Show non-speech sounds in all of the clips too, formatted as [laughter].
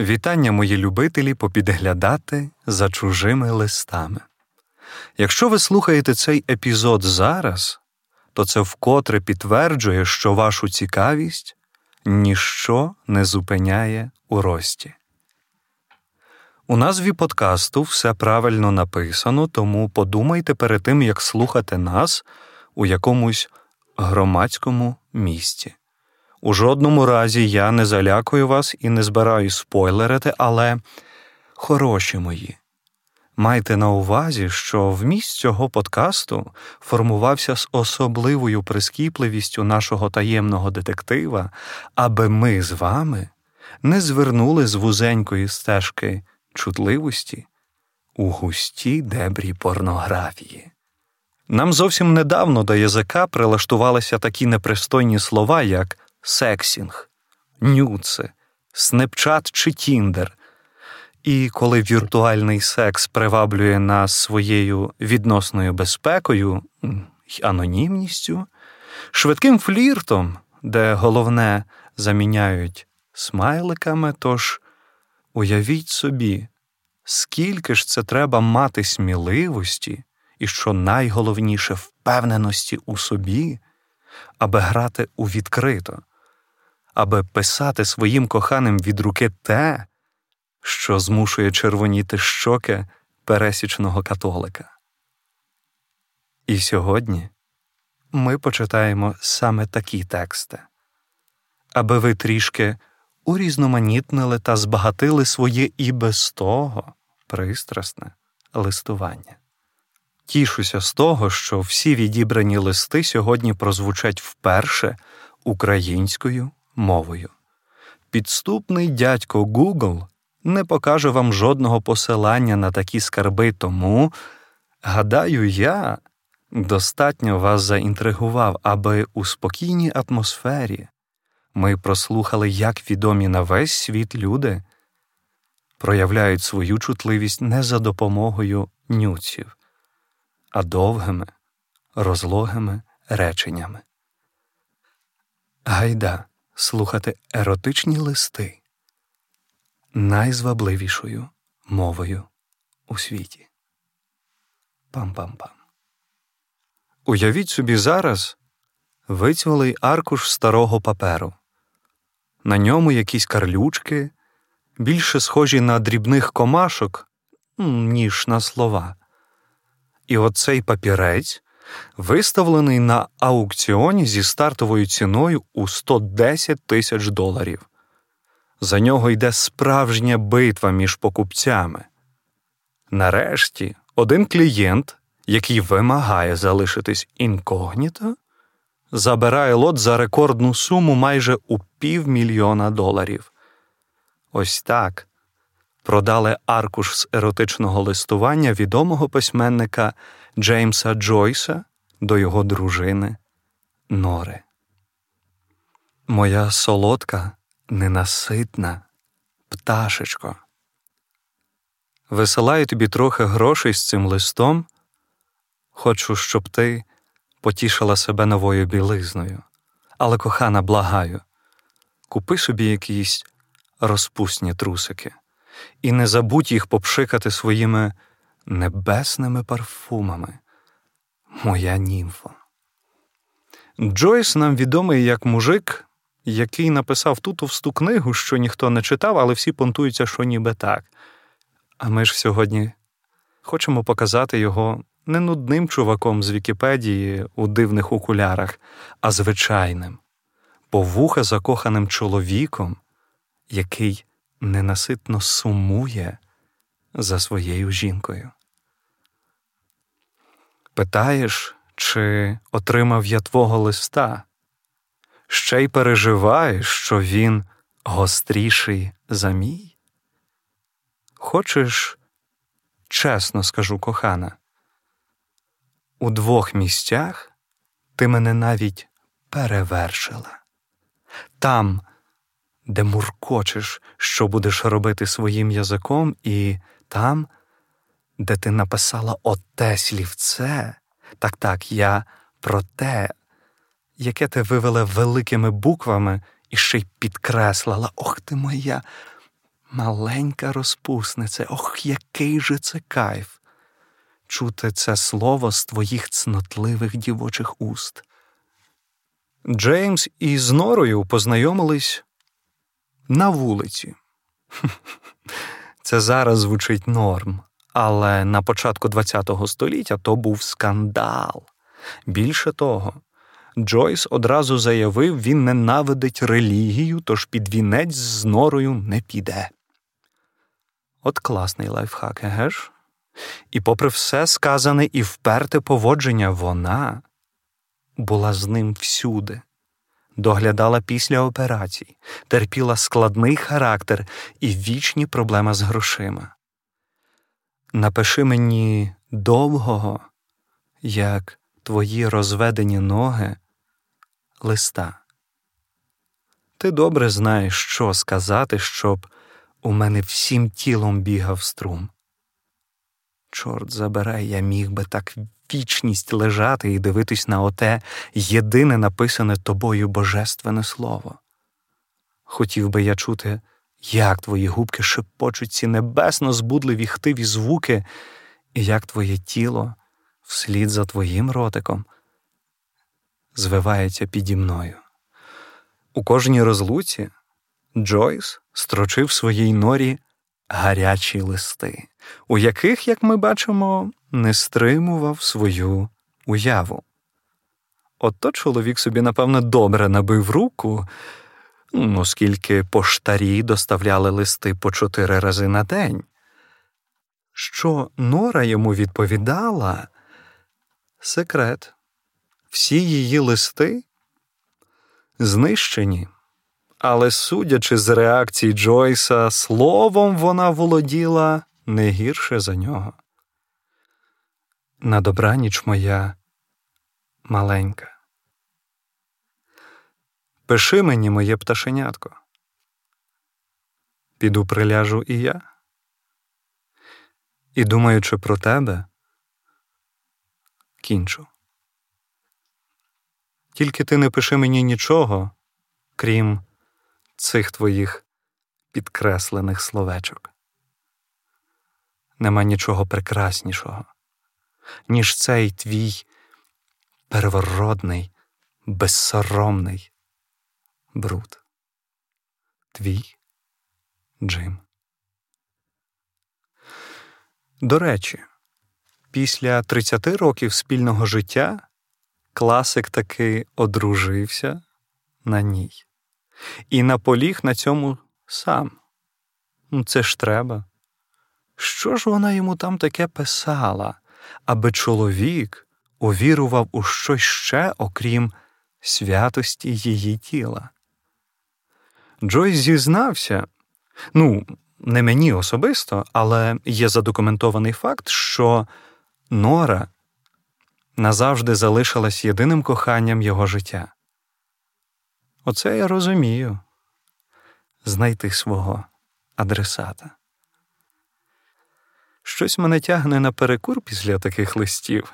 Вітання, мої любителі, попідглядати за чужими листами. Якщо ви слухаєте цей епізод зараз, то це вкотре підтверджує, що вашу цікавість ніщо не зупиняє у рості. У назві подкасту все правильно написано, тому подумайте перед тим, як слухати нас у якомусь громадському місці. У жодному разі я не залякую вас і не збираю спойлерити, але хороші мої. Майте на увазі, що вміст цього подкасту формувався з особливою прискіпливістю нашого таємного детектива, аби ми з вами не звернули з вузенької стежки чутливості у густі дебрі порнографії. Нам зовсім недавно до язика прилаштувалися такі непристойні слова, як секстинг, нюдси, снепчат чи тіндер. І коли віртуальний секс приваблює нас своєю відносною безпекою й анонімністю, швидким фліртом, де головне заміняють смайликами, тож уявіть собі, скільки ж це треба мати сміливості і, що найголовніше, впевненості у собі, аби грати у відкрито, аби писати своїм коханим від руки те, що змушує червоніти щоки пересічного католика. І сьогодні ми почитаємо саме такі тексти, аби ви трішки урізноманітнили та збагатили своє і без того пристрасне листування. Тішуся з того, що всі відібрані листи сьогодні прозвучать вперше українською мовою. Підступний дядько Google не покаже вам жодного посилання на такі скарби, тому, гадаю, я достатньо вас заінтригував, аби у спокійній атмосфері ми прослухали, як відомі на весь світ люди проявляють свою чутливість не за допомогою нюців, а довгими, розлогими реченнями. Гайда слухати еротичні листи найзвабливішою мовою у світі. Пам-пам-пам. Уявіть собі зараз вицвілий аркуш старого паперу. На ньому якісь карлючки, більше схожі на дрібних комашок, ніж на слова. І оцей папірець виставлений на аукціоні зі стартовою ціною у 110 тисяч доларів. За нього йде справжня битва між покупцями. Нарешті один клієнт, який вимагає залишитись інкогніто, забирає лот за рекордну суму майже у півмільйона доларів. Ось так продали аркуш з еротичного листування відомого письменника Джеймса Джойса до його дружини Нори. Моя солодка, ненаситна пташечко. Висилаю тобі трохи грошей з цим листом. Хочу, щоб ти потішила себе новою білизною. Але, кохана, благаю, купи собі якісь розпусні трусики і не забудь їх попшикати своїми небесними парфумами, моя німфа. Джойс нам відомий як мужик, який написав ту товсту книгу, що ніхто не читав, але всі понтуються, що ніби так. А ми ж сьогодні хочемо показати його не нудним чуваком з Вікіпедії у дивних окулярах, а звичайним, повуха закоханим чоловіком, який ненаситно сумує за своєю жінкою. Питаєш, чи отримав я твого листа, ще й переживаєш, що він гостріший за мій? Хочеш, чесно скажу, кохана, у двох місцях ти мене навіть перевершила. Там, де муркочеш, що будеш робити своїм язиком, і там, де ти написала оте слівце, так так, я про те, яке ти вивела великими буквами і ще й підкреслила. Ох ти моя, Маленька розпуснице, ох, який же це кайф! Чути це слово з твоїх цнотливих дівочих уст. Джеймс із Норою познайомились на вулиці. [laughs] Це зараз звучить норм, але на початку ХХ століття то був скандал. Більше того, Джойс одразу заявив, він ненавидить релігію, тож під вінець з норою не піде. От класний лайфхак, еге ж? І, попри все сказане і вперте поводження, вона була з ним всюди, доглядала після операцій, терпіла складний характер і вічні проблеми з грошима. Напиши мені довгого, як твої розведені ноги, листа. Ти добре знаєш, що сказати, щоб у мене всім тілом бігав струм. Чорт забирай, я міг би так вічність лежати і дивитись на оте єдине написане тобою божественне слово. Хотів би я чути, як твої губки шепочуть ці небесно збудливі хтиві звуки, і як твоє тіло вслід за твоїм ротиком звивається піді мною. У кожній розлуці Джойс строчив своїй норі гарячі листи, у яких, як ми бачимо, не стримував свою уяву. Ото чоловік собі, напевно, добре набив руку, оскільки поштарі доставляли листи по чотири рази на день. Що Нора йому відповідала секрет, всі її листи знищені. Але, судячи з реакції Джойса, словом вона володіла не гірше за нього. На добраніч моя маленька. Пиши мені моє пташенятко. Піду приляжу і я. І, думаючи про тебе, кінчу. Тільки ти не пиши мені нічого, крім цих твоїх підкреслених словечок. Нема нічого прекраснішого, ніж цей твій первородний, безсоромний бруд. Твій Джим. До речі, після 30 років спільного життя класик таки одружився на ній і наполіг на цьому сам. Ну, це ж треба. Що ж вона йому там таке писала, аби чоловік увірував у щось ще, окрім святості її тіла? Джойс зізнався, ну, не мені особисто, але є задокументований факт, що Нора назавжди залишилась єдиним коханням його життя. Оце я розумію знайти свого адресата. Щось мене тягне на перекур після таких листів,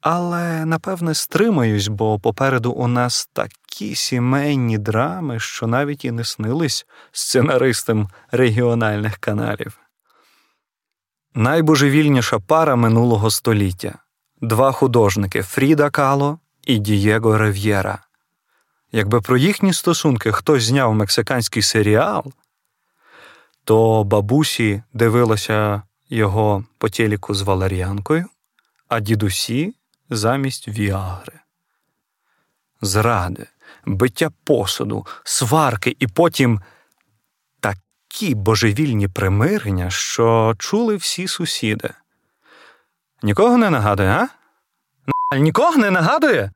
але напевне стримаюсь, бо попереду у нас такі сімейні драми, що навіть і не снились сценаристам регіональних каналів. Найбожевільніша пара минулого століття два художники Фріда Кало і Дієго Рев'єра. Якби про їхні стосунки хтось зняв мексиканський серіал, то бабусі дивилася його по телеку з валеріанкою, а дідусі замість віагри. Зради, биття посуду, сварки і потім такі божевільні примирення, що чули всі сусіди. Нікого не нагадує, а? Нікого не нагадує?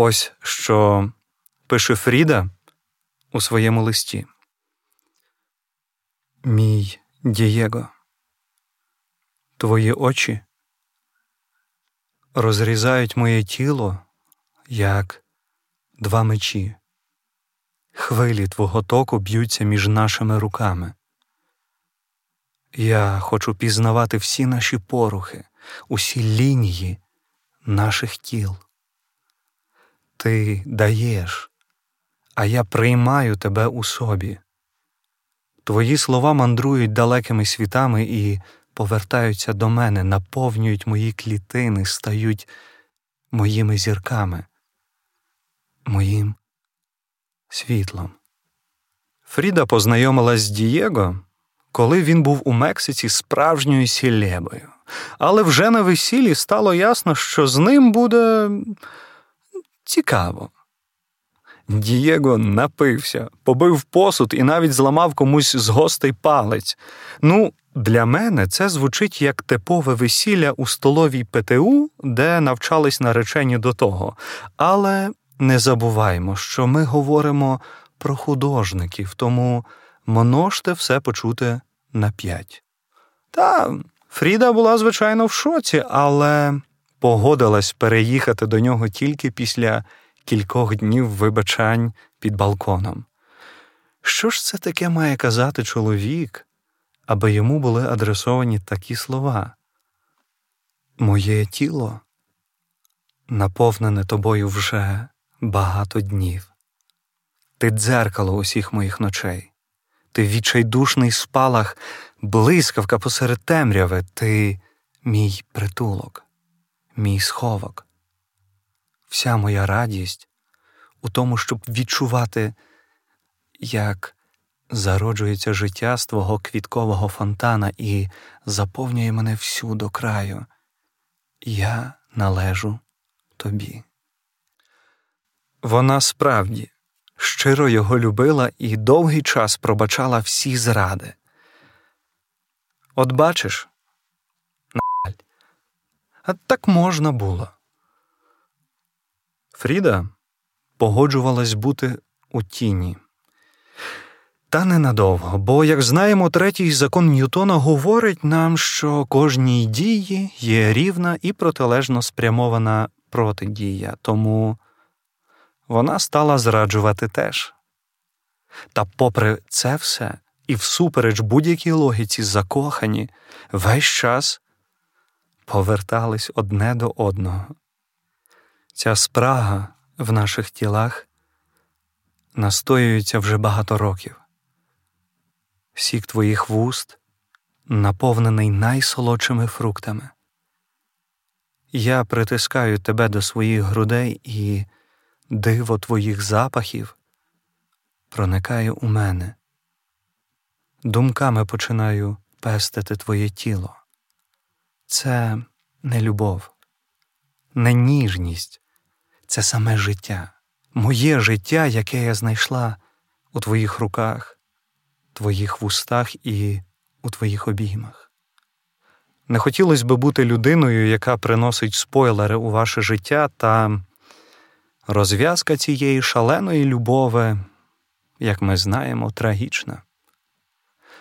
Ось що пише Фріда у своєму листі. Мій Дієго, твої очі розрізають моє тіло, як два мечі. Хвилі твого току б'ються між нашими руками. Я хочу пізнавати всі наші порухи, усі лінії наших тіл. Ти даєш, а я приймаю тебе у собі, Твої слова мандрують далекими світами і повертаються до мене, наповнюють мої клітини, стають моїми зірками, моїм світлом. Фріда познайомилась з Дієго, коли він був у Мексиці справжньою сілебою. Але вже на весіллі стало ясно, що з ним буде цікаво. Дієго напився, побив посуд і навіть зламав комусь з гостей палець. Ну, для мене це звучить як типове весілля у столовій ПТУ, де навчались наречені до того. Але не забуваймо, що ми говоримо про художників, тому множте все почути на п'ять. Та Фріда була, звичайно, в шоці, але погодилась переїхати до нього тільки після кількох днів вибачань під балконом. Що ж це таке має казати чоловік, аби йому були адресовані такі слова? Моє тіло наповнене тобою вже багато днів. Ти дзеркало усіх моїх ночей, ти відчайдушний спалах, блискавка посеред темряви, ти мій притулок, мій сховок. Вся моя радість у тому, щоб відчувати, як зароджується життя з твого квіткового фонтана і заповнює мене всю до краю. Я належу тобі. Вона справді щиро його любила і довгий час пробачала всі зради. От бачиш, а так можна було. Фріда погоджувалась бути у тіні. Та ненадовго, бо, як знаємо, третій закон Ньютона говорить нам, що кожній дії є рівна і протилежно спрямована протидія, тому вона стала зраджувати теж. Та, попри це все, і всупереч будь-якій логіці закохані, весь час повертались одне до одного. Ця спрага в наших тілах настоюється вже багато років. Сік твоїх вуст наповнений найсолодшими фруктами. Я притискаю тебе до своїх грудей, і диво твоїх запахів проникає у мене. Думками починаю пестити твоє тіло. Це не любов, не ніжність, це саме життя, моє життя, яке я знайшла у твоїх руках, твоїх вустах і у твоїх обіймах. Не хотілося би бути людиною, яка приносить спойлери у ваше життя, та розв'язка цієї шаленої любови, як ми знаємо, трагічна.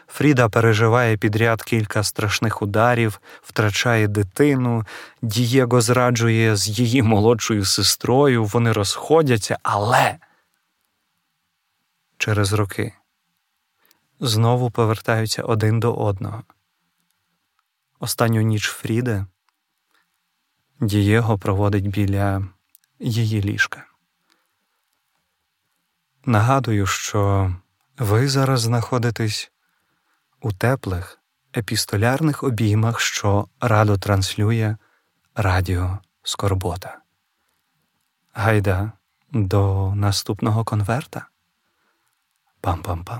Фріда переживає підряд кілька страшних ударів, втрачає дитину, Дієго зраджує з її молодшою сестрою, вони розходяться, але через роки знову повертаються один до одного. Останню ніч Фріди Дієго проводить біля її ліжка. Нагадую, що ви зараз знаходитесь у теплих епістолярних обіймах, що радо транслює Радіо Скорбота. Гайда до наступного конверта. Пам-пам-пам.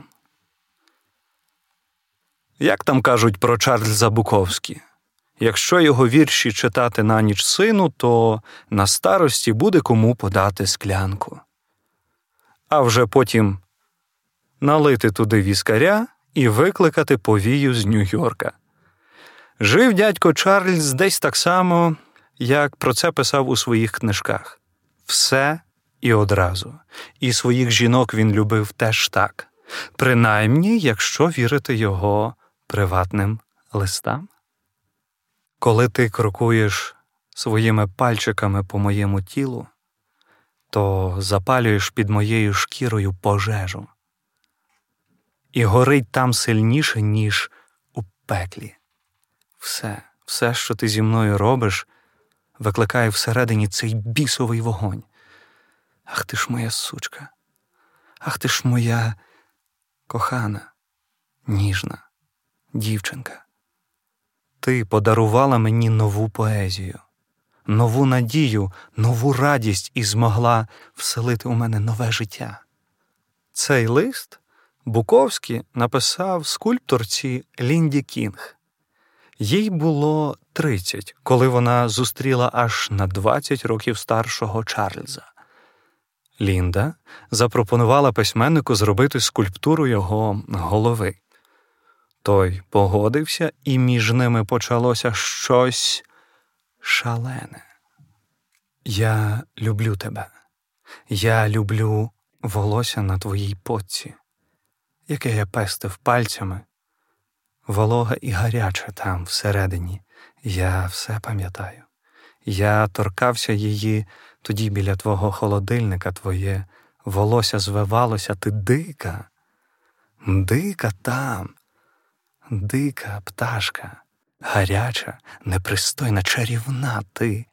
Як там кажуть про Чарльза Буковські? Якщо його вірші читати на ніч сину, то на старості буде кому подати склянку. А вже потім налити туди віскаря і викликати повію з Нью-Йорка. Жив дядько Чарльз десь так само, як про це писав у своїх книжках все і одразу, і своїх жінок він любив теж так, принаймні, якщо вірити його приватним листам. Коли ти крокуєш своїми пальчиками по моєму тілу, то запалюєш під моєю шкірою пожежу і горить там сильніше, ніж у пеклі. Все, все, що ти зі мною робиш, викликає всередині цей бісовий вогонь. Ах ти ж моя сучка, ах ти ж моя кохана, ніжна дівчинка. Ти подарувала мені нову поезію, нову надію, нову радість і змогла вселити у мене нове життя. Цей лист Буковський написав скульпторці Лінді Кінг. Їй було 30, коли вона зустріла аж на 20 років старшого Чарльза. Лінда запропонувала письменнику зробити скульптуру його голови. Той погодився, і між ними почалося щось шалене. Я люблю тебе, я люблю волосся на твоїй потці, яке я пестив пальцями, волога і гаряча там всередині, я все пам'ятаю. Я торкався її тоді біля твого холодильника твоє волосся звивалося, ти дика, дика там, дика пташка, гаряча, непристойна, чарівна ти.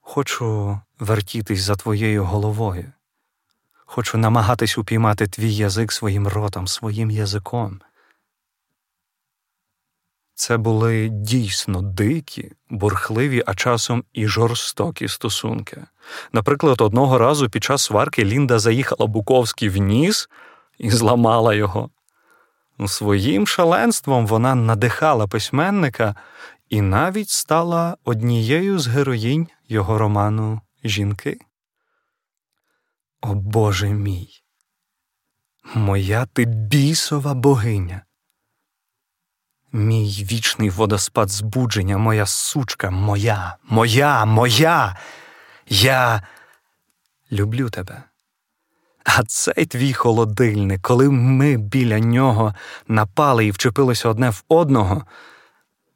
Хочу вертітись за твоєю головою, хочу намагатись упіймати твій язик своїм ротом, своїм язиком. Це були дійсно дикі, бурхливі, а часом і жорстокі стосунки. Наприклад, одного разу під час сварки Лінда заїхала Буковський в ніс і зламала його. Своїм шаленством вона надихала письменника і навіть стала однією з героїнь його роману Жінки. О Боже мій, моя ти бісова богиня. Мій вічний водоспад збудження, моя сучка, моя, моя, моя. Я люблю тебе. А цей твій холодильник, коли ми біля нього напали і вчепилися одне в одного,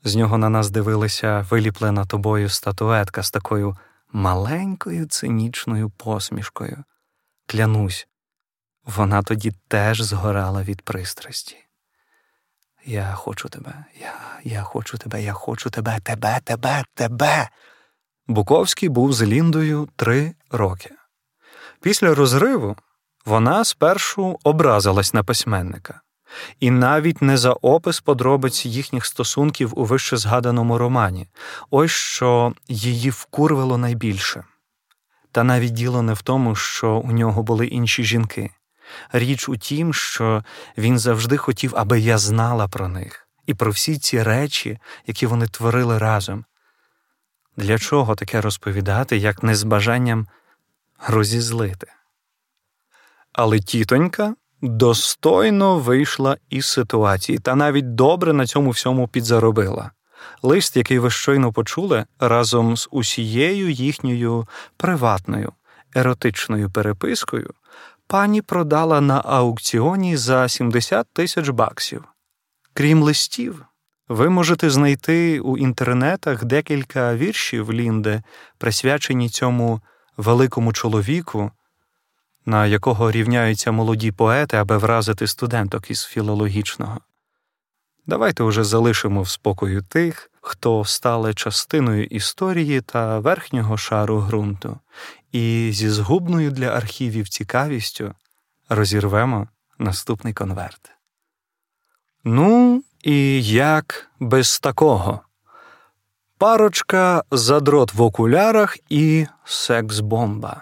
з нього на нас дивилася виліплена тобою статуетка з такою маленькою цинічною посмішкою. Клянусь, вона тоді теж згорала від пристрасті. Я хочу тебе, я я хочу тебе, я хочу тебе, тебе, тебе, тебе. Буковський був з Ліндою три роки. Після розриву вона спершу образилась на письменника, і навіть не за опис подробиць їхніх стосунків у вище згаданому романі, ось що її вкурвило найбільше. Та навіть діло не в тому, що у нього були інші жінки. Річ у тім, що він завжди хотів, аби я знала про них і про всі ці речі, які вони творили разом. Для чого таке розповідати, як не з бажанням розізлити? Але тітонька достойно вийшла із ситуації та навіть добре на цьому всьому підзаробила. Лист, який ви щойно почули, разом з усією їхньою приватною еротичною перепискою, пані продала на аукціоні за 70 тисяч баксів. Крім листів, ви можете знайти у інтернетах декілька віршів Лінде, присвячені цьому великому чоловіку, на якого рівняються молоді поети, аби вразити студенток із філологічного. Давайте уже залишимо в спокою тих, хто стали частиною історії та верхнього шару ґрунту, і зі згубною для архівів цікавістю розірвемо наступний конверт. Ну, і як без такого? Парочка задрот в окулярах і секс-бомба,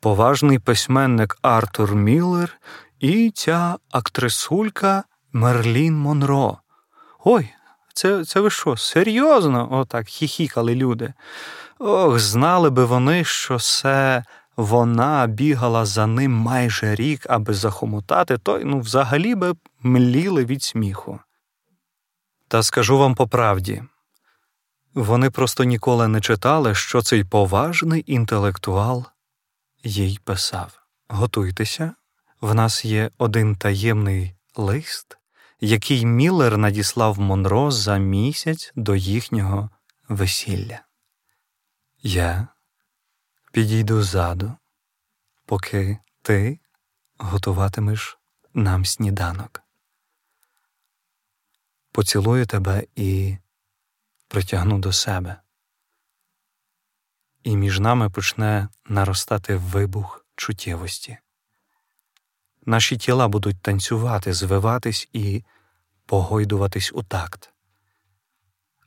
поважний письменник Артур Міллер і ця актрисулька Мерлін Монро. Ой, це це ви що, серйозно? Отак хіхікали люди. Ох, знали би вони, що це вона бігала за ним майже рік, аби захомутати, то ну, взагалі би мліли від сміху. Та скажу вам по правді, вони просто ніколи не читали, що цей поважний інтелектуал їй писав. Готуйтеся, в нас є один таємний лист, який Міллер надіслав Монро за місяць до їхнього весілля. Я підійду ззаду, поки ти готуватимеш нам сніданок. Поцілую тебе і притягну до себе, і між нами почне наростати вибух чуттєвості. наші тіла будуть танцювати, звиватись і погойдуватись у такт.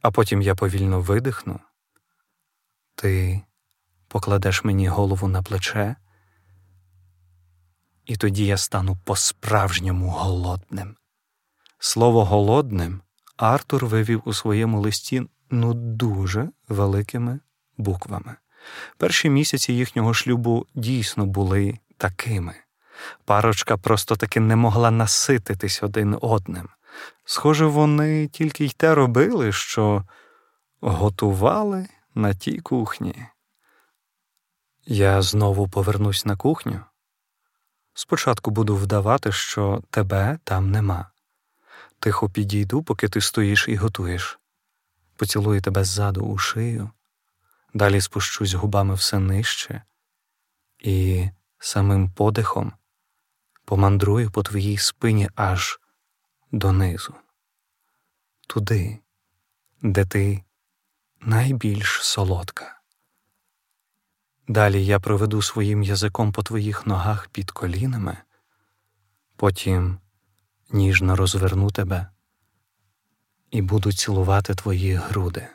А потім я повільно видихну, ти покладеш мені голову на плече, і тоді я стану по-справжньому голодним. Слово голодним Артур вивів у своєму листі ну дуже великими буквами. Перші місяці їхнього шлюбу дійсно були такими. Парочка просто таки не могла насититись один одним. Схоже, вони тільки й те робили, що готували на тій кухні. Я знову повернусь на кухню. Спочатку буду вдавати, що тебе там нема. Тихо підійду, поки ти стоїш і готуєш. Поцілую тебе ззаду у шию, далі спущусь губами все нижче і самим подихом помандрую по твоїй спині аж донизу, туди, де ти найбільш солодка. Далі я проведу своїм язиком по твоїх ногах під колінами, потім ніжно розверну тебе і буду цілувати твої груди,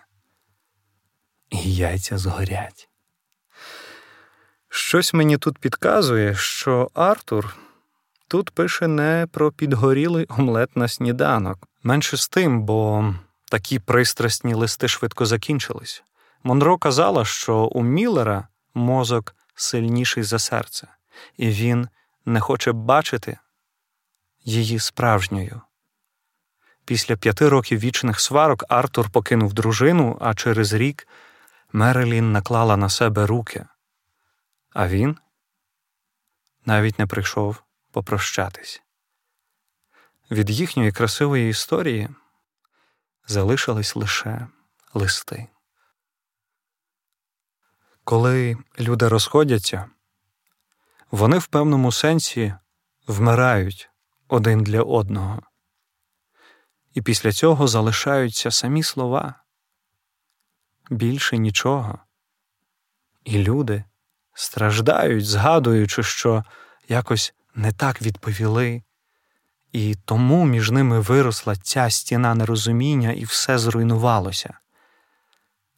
і яйця згорять. Щось мені тут підказує, що Артур тут пише не про підгорілий омлет на сніданок. Менше з тим, бо такі пристрасні листи швидко закінчились. Монро казала, що у Міллера мозок сильніший за серце, і він не хоче бачити її справжньою. Після п'яти років вічних сварок Артур покинув дружину, а через рік Мерелін наклала на себе руки, а він навіть не прийшов попрощатись. Від їхньої красивої історії залишились лише листи. Коли люди розходяться, вони в певному сенсі вмирають один для одного, і після цього залишаються самі слова більше нічого. І люди страждають, згадуючи, що якось не так відповіли, і тому між ними виросла ця стіна нерозуміння, і все зруйнувалося.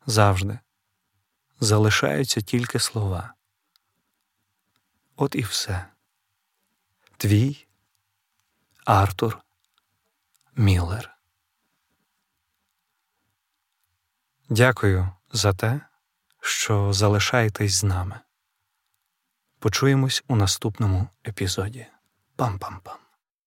Завжди залишаються тільки слова. От і все. Твій Артур Міллер. Дякую за те, що залишаєтесь з нами. Почуємось у наступному епізоді. Пам-пам-пам.